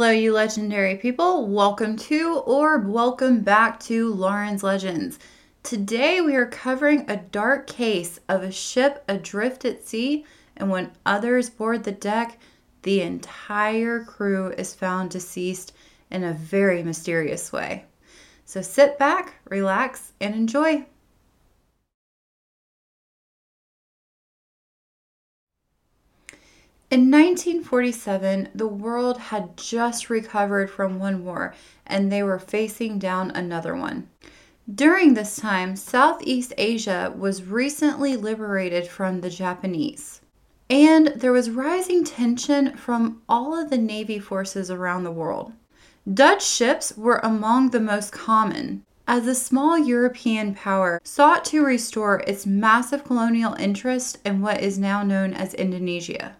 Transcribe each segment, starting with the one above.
Hello, you legendary people. Welcome to or welcome back to Lauren's Legends. Today we are covering a dark case of a ship adrift at sea, and when others board the deck, the entire crew is found deceased in a very mysterious way. So sit back, relax, and enjoy. In 1947, the world had just recovered from one war and they were facing down another one. During this time, Southeast Asia was recently liberated from the Japanese. And there was rising tension from all of the Navy forces around the world. Dutch ships were among the most common, as the small European power sought to restore its massive colonial interest in what is now known as Indonesia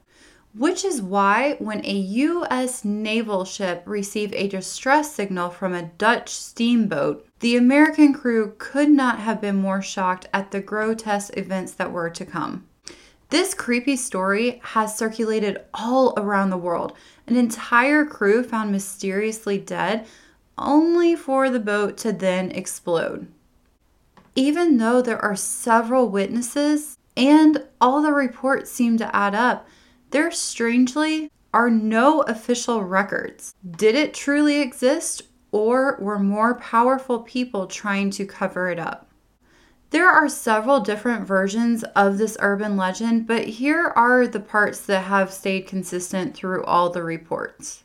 which is why when a U.S. naval ship received a distress signal from a Dutch steamboat, the American crew could not have been more shocked at the grotesque events that were to come. This creepy story has circulated all around the world. An entire crew found mysteriously dead, only for the boat to then explode. Even though there are several witnesses and all the reports seem to add up, there strangely are no official records. Did it truly exist, or were more powerful people trying to cover it up? There are several different versions of this urban legend, but here are the parts that have stayed consistent through all the reports.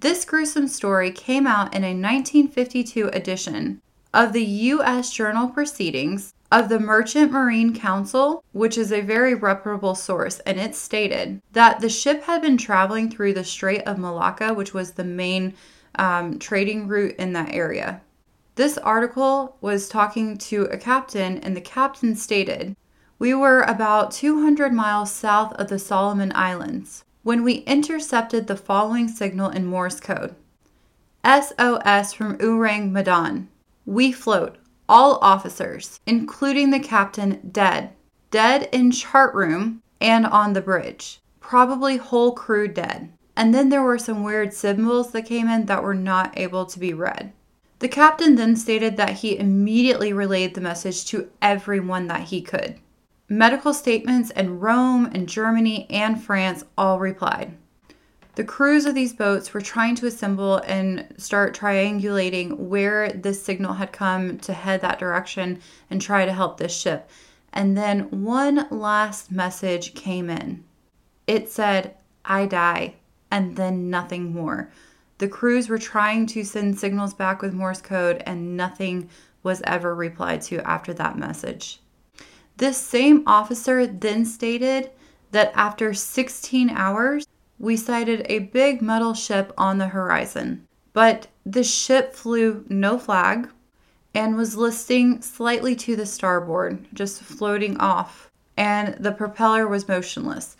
This gruesome story came out in a 1952 edition of the U.S. Journal Proceedings of the Merchant Marine Council, which is a very reputable source, and it stated that the ship had been traveling through the Strait of Malacca, which was the main um, trading route in that area. This article was talking to a captain, and the captain stated, We were about 200 miles south of the Solomon Islands when we intercepted the following signal in Morse code SOS from Ourang Medan. We float all officers, including the captain, dead. Dead in chart room and on the bridge. Probably whole crew dead. And then there were some weird symbols that came in that were not able to be read. The captain then stated that he immediately relayed the message to everyone that he could. Medical statements in Rome and Germany and France all replied. The crews of these boats were trying to assemble and start triangulating where this signal had come to head that direction and try to help this ship. And then one last message came in. It said, I die, and then nothing more. The crews were trying to send signals back with Morse code, and nothing was ever replied to after that message. This same officer then stated that after 16 hours, we sighted a big metal ship on the horizon, but the ship flew no flag and was listing slightly to the starboard, just floating off, and the propeller was motionless.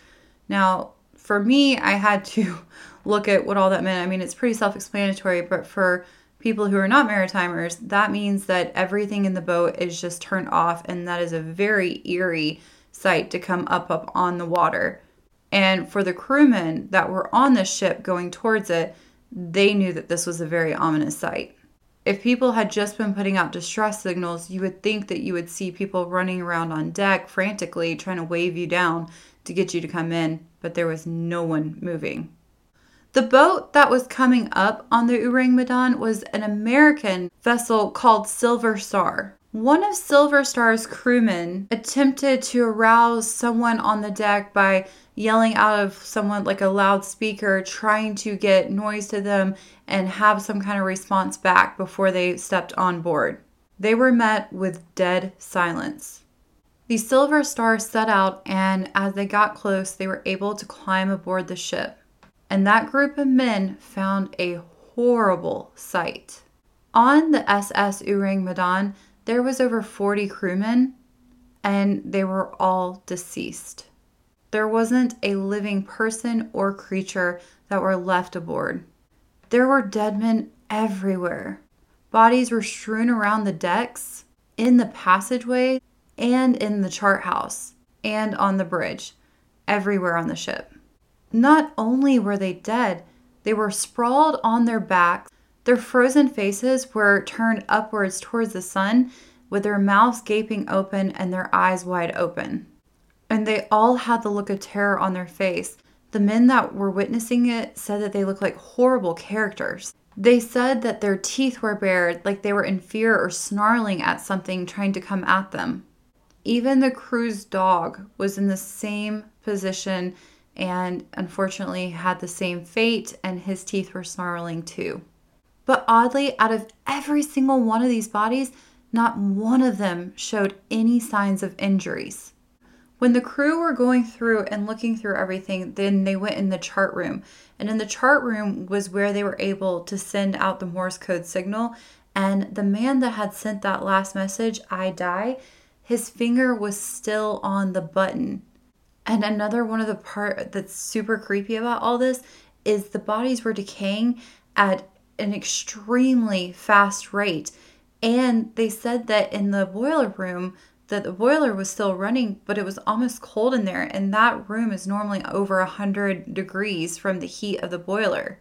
Now, for me, I had to look at what all that meant. I mean, it's pretty self explanatory, but for people who are not maritimers, that means that everything in the boat is just turned off, and that is a very eerie sight to come up up on the water. And for the crewmen that were on the ship going towards it, they knew that this was a very ominous sight. If people had just been putting out distress signals, you would think that you would see people running around on deck frantically trying to wave you down to get you to come in, but there was no one moving. The boat that was coming up on the Medan was an American vessel called Silver Star. One of Silver Star's crewmen attempted to arouse someone on the deck by yelling out of someone like a loudspeaker, trying to get noise to them and have some kind of response back before they stepped on board. They were met with dead silence. The Silver Star set out, and as they got close, they were able to climb aboard the ship. And that group of men found a horrible sight. On the SS Ourang Medan, there was over 40 crewmen, and they were all deceased. There wasn't a living person or creature that were left aboard. There were dead men everywhere. Bodies were strewn around the decks, in the passageway, and in the chart house, and on the bridge, everywhere on the ship. Not only were they dead, They were sprawled on their backs. Their frozen faces were turned upwards towards the sun, with their mouths gaping open and their eyes wide open. And they all had the look of terror on their face. The men that were witnessing it said that they looked like horrible characters. They said that their teeth were bared, like they were in fear or snarling at something trying to come at them. Even the crew's dog was in the same position and unfortunately had the same fate, and his teeth were snarling too. But oddly, out of every single one of these bodies, not one of them showed any signs of injuries. When the crew were going through and looking through everything, then they went in the chart room. And in the chart room was where they were able to send out the Morse code signal. And the man that had sent that last message, I die, his finger was still on the button. And another one of the part that's super creepy about all this is the bodies were decaying at an extremely fast rate. And they said that in the boiler room, that the boiler was still running, but it was almost cold in there, and that room is normally over 100 degrees from the heat of the boiler.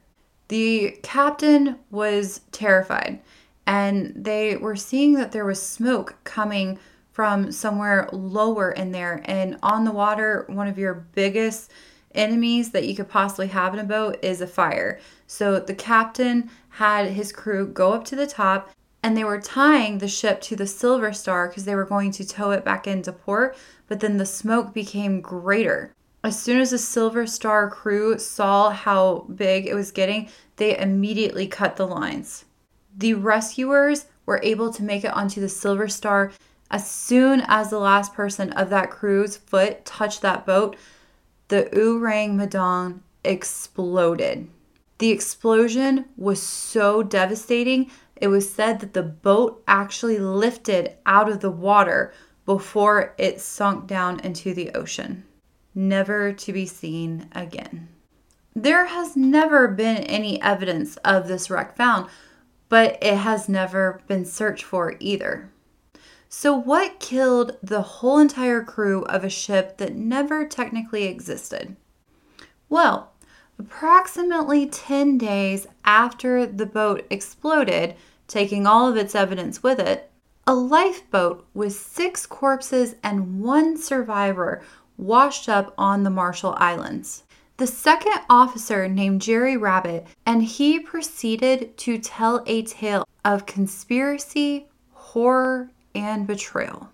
The captain was terrified, and they were seeing that there was smoke coming from somewhere lower in there. And on the water, one of your biggest enemies that you could possibly have in a boat is a fire. So the captain had his crew go up to the top and they were tying the ship to the Silver Star because they were going to tow it back into port, but then the smoke became greater. As soon as the Silver Star crew saw how big it was getting, they immediately cut the lines. The rescuers were able to make it onto the Silver Star as soon as the last person of that crew's foot touched that boat. The Ourang Medan exploded. The explosion was so devastating it was said that the boat actually lifted out of the water before it sunk down into the ocean, never to be seen again. There has never been any evidence of this wreck found, but it has never been searched for either. So, what killed the whole entire crew of a ship that never technically existed? Well, Approximately 10 days after the boat exploded, taking all of its evidence with it, a lifeboat with six corpses and one survivor washed up on the Marshall Islands. The second officer named Jerry Rabbit, and he proceeded to tell a tale of conspiracy, horror, and betrayal.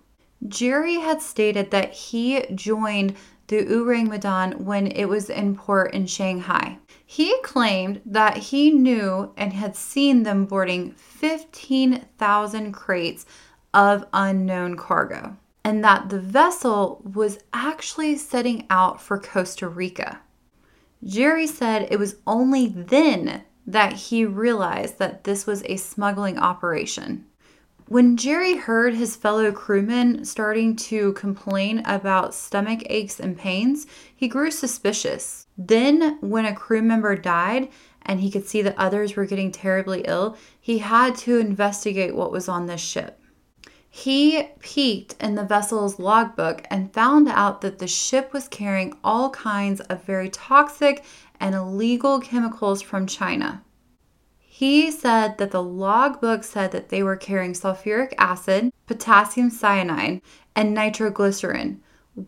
Jerry had stated that he joined the Ourang Medan when it was in port in Shanghai. He claimed that he knew and had seen them boarding 15,000 crates of unknown cargo, and that the vessel was actually setting out for Costa Rica. Jerry said it was only then that he realized that this was a smuggling operation. When Jerry heard his fellow crewmen starting to complain about stomach aches and pains, he grew suspicious. Then, when a crew member died and he could see that others were getting terribly ill, he had to investigate what was on this ship. He peeked in the vessel's logbook and found out that the ship was carrying all kinds of very toxic and illegal chemicals from China. He said that the logbook said that they were carrying sulfuric acid, potassium cyanide, and nitroglycerin,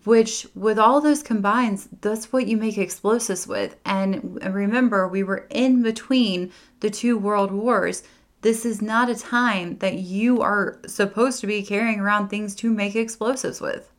which, with all those combined, that's what you make explosives with. And remember, we were in between the two world wars. This is not a time that you are supposed to be carrying around things to make explosives with.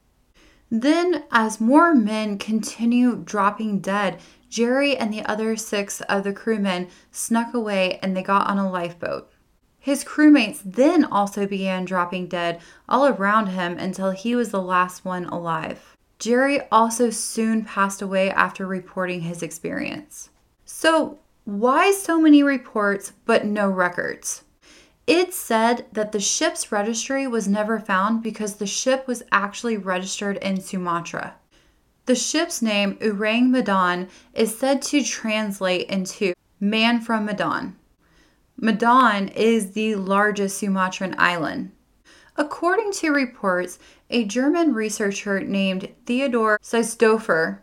Then, as more men continue dropping dead, Jerry and the other six of the crewmen snuck away and they got on a lifeboat. His crewmates then also began dropping dead all around him until he was the last one alive. Jerry also soon passed away after reporting his experience. So, why so many reports but no records? It said that the ship's registry was never found because the ship was actually registered in Sumatra. The ship's name, Ourang Medan, is said to translate into man from Medan. Medan is the largest Sumatran island. According to reports, a German researcher named Theodor Siersdorfer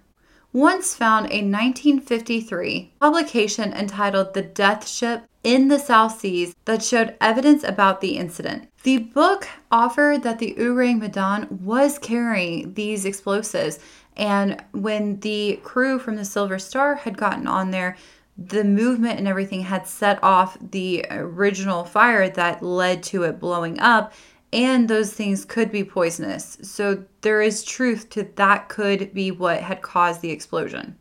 once found a 1953 publication entitled The Death Ship in the South Seas that showed evidence about the incident. The book offered that the Ourang Medan was carrying these explosives, and when the crew from the Silver Star had gotten on there, the movement and everything had set off the original fire that led to it blowing up and those things could be poisonous. So there is truth to that could be what had caused the explosion.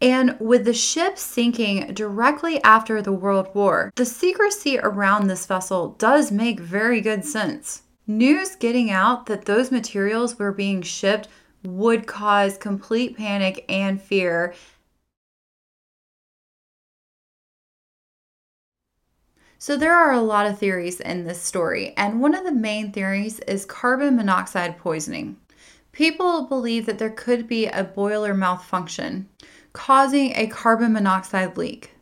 And with the ship sinking directly after the World War, the secrecy around this vessel does make very good sense. News getting out that those materials were being shipped would cause complete panic and fear So, there are a lot of theories in this story, and one of the main theories is carbon monoxide poisoning. People believe that there could be a boiler malfunction causing a carbon monoxide leak,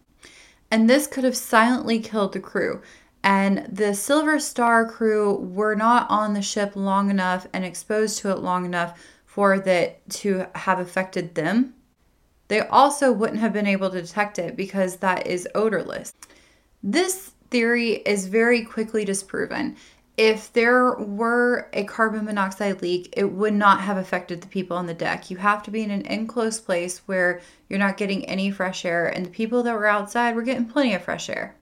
and this could have silently killed the crew. And the Silver Star crew were not on the ship long enough and exposed to it long enough for that to have affected them. They also wouldn't have been able to detect it because that is odorless. This theory is very quickly disproven. If there were a carbon monoxide leak, it would not have affected the people on the deck. You have to be in an enclosed place where you're not getting any fresh air, and the people that were outside were getting plenty of fresh air.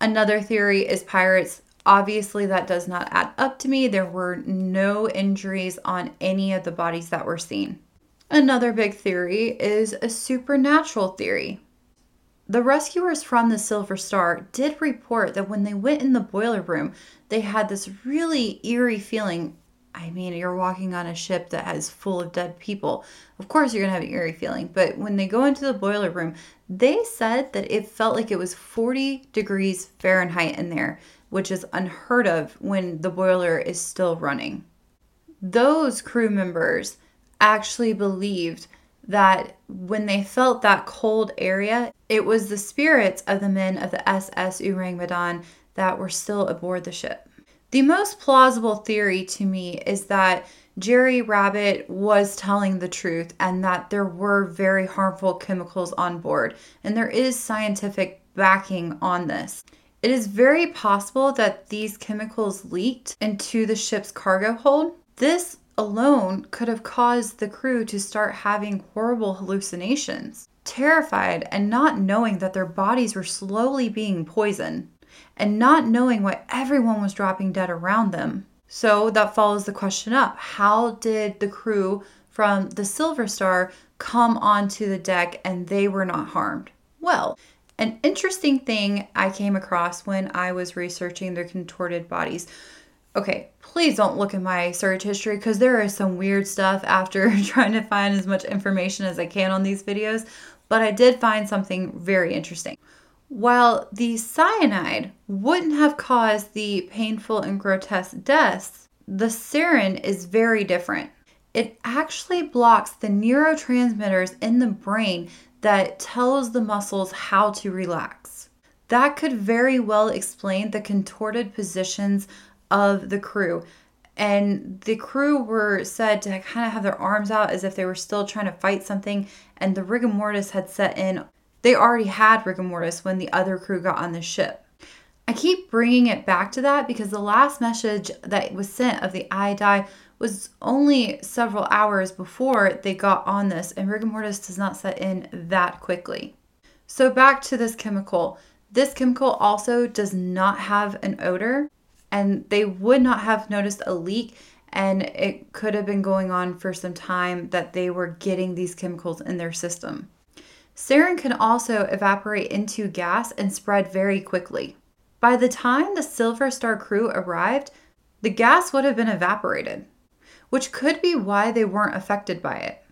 Another theory is pirates. Obviously, that does not add up to me. There were no injuries on any of the bodies that were seen. Another big theory is a supernatural theory. The rescuers from the Silver Star did report that when they went in the boiler room, they had this really eerie feeling. I mean, you're walking on a ship that has full of dead people. Of course, you're going to have an eerie feeling. But when they go into the boiler room, they said that it felt like it was 40 degrees Fahrenheit in there, which is unheard of when the boiler is still running. Those crew members actually believed that when they felt that cold area, it was the spirits of the men of the SS Medan that were still aboard the ship. The most plausible theory to me is that Jerry Rabbit was telling the truth and that there were very harmful chemicals on board, and there is scientific backing on this. It is very possible that these chemicals leaked into the ship's cargo hold. This alone could have caused the crew to start having horrible hallucinations, terrified and not knowing that their bodies were slowly being poisoned, and not knowing why everyone was dropping dead around them. So that follows the question up how did the crew from the Silver Star come onto the deck and they were not harmed? Well, an interesting thing I came across when I was researching the contorted bodies okay, please don't look at my search history because there is some weird stuff after trying to find as much information as I can on these videos, but I did find something very interesting. While the cyanide wouldn't have caused the painful and grotesque deaths, the sarin is very different. It actually blocks the neurotransmitters in the brain that tells the muscles how to relax. That could very well explain the contorted positions of the crew. And the crew were said to kind of have their arms out as if they were still trying to fight something, and the rigor mortis had set in. They already had rigor mortis when the other crew got on the ship. I keep bringing it back to that because the last message that was sent of the I die was only several hours before they got on this, and rigor mortis does not set in that quickly. So, back to this chemical. This chemical also does not have an odor and they would not have noticed a leak and it could have been going on for some time that they were getting these chemicals in their system. Sarin can also evaporate into gas and spread very quickly. By the time the Silver Star crew arrived, the gas would have been evaporated, which could be why they weren't affected by it.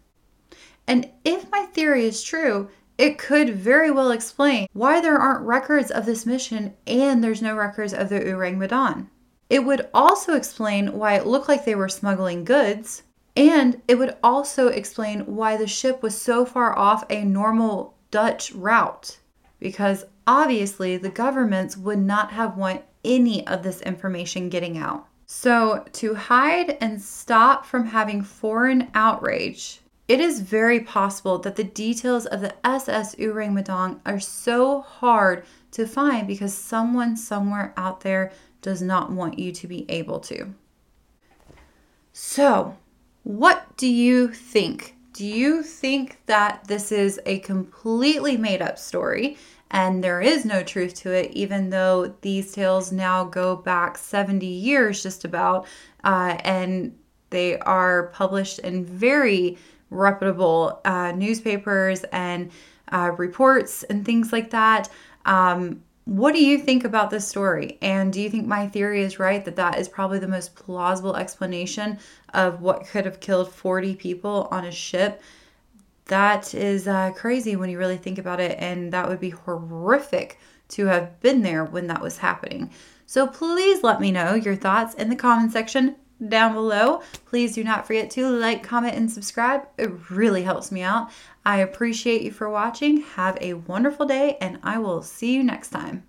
And if my theory is true, it could very well explain why there aren't records of this mission and there's no records of the Medan. It would also explain why it looked like they were smuggling goods, and it would also explain why the ship was so far off a normal Dutch route. Because obviously, the governments would not have want any of this information getting out. So, to hide and stop from having foreign outrage, It is very possible that the details of the SS Ourang Medang are so hard to find because someone somewhere out there does not want you to be able to. So, what do you think? Do you think that this is a completely made up story and there is no truth to it, even though these tales now go back 70 years just about, uh, and they are published in very reputable uh, newspapers and uh, reports and things like that? Um, what do you think about this story? And do you think my theory is right that that is probably the most plausible explanation of what could have killed 40 people on a ship? That is uh, crazy when you really think about it, and that would be horrific to have been there when that was happening. So please let me know your thoughts in the comment section down below. Please do not forget to like, comment, and subscribe. It really helps me out. I appreciate you for watching. Have a wonderful day, and I will see you next time.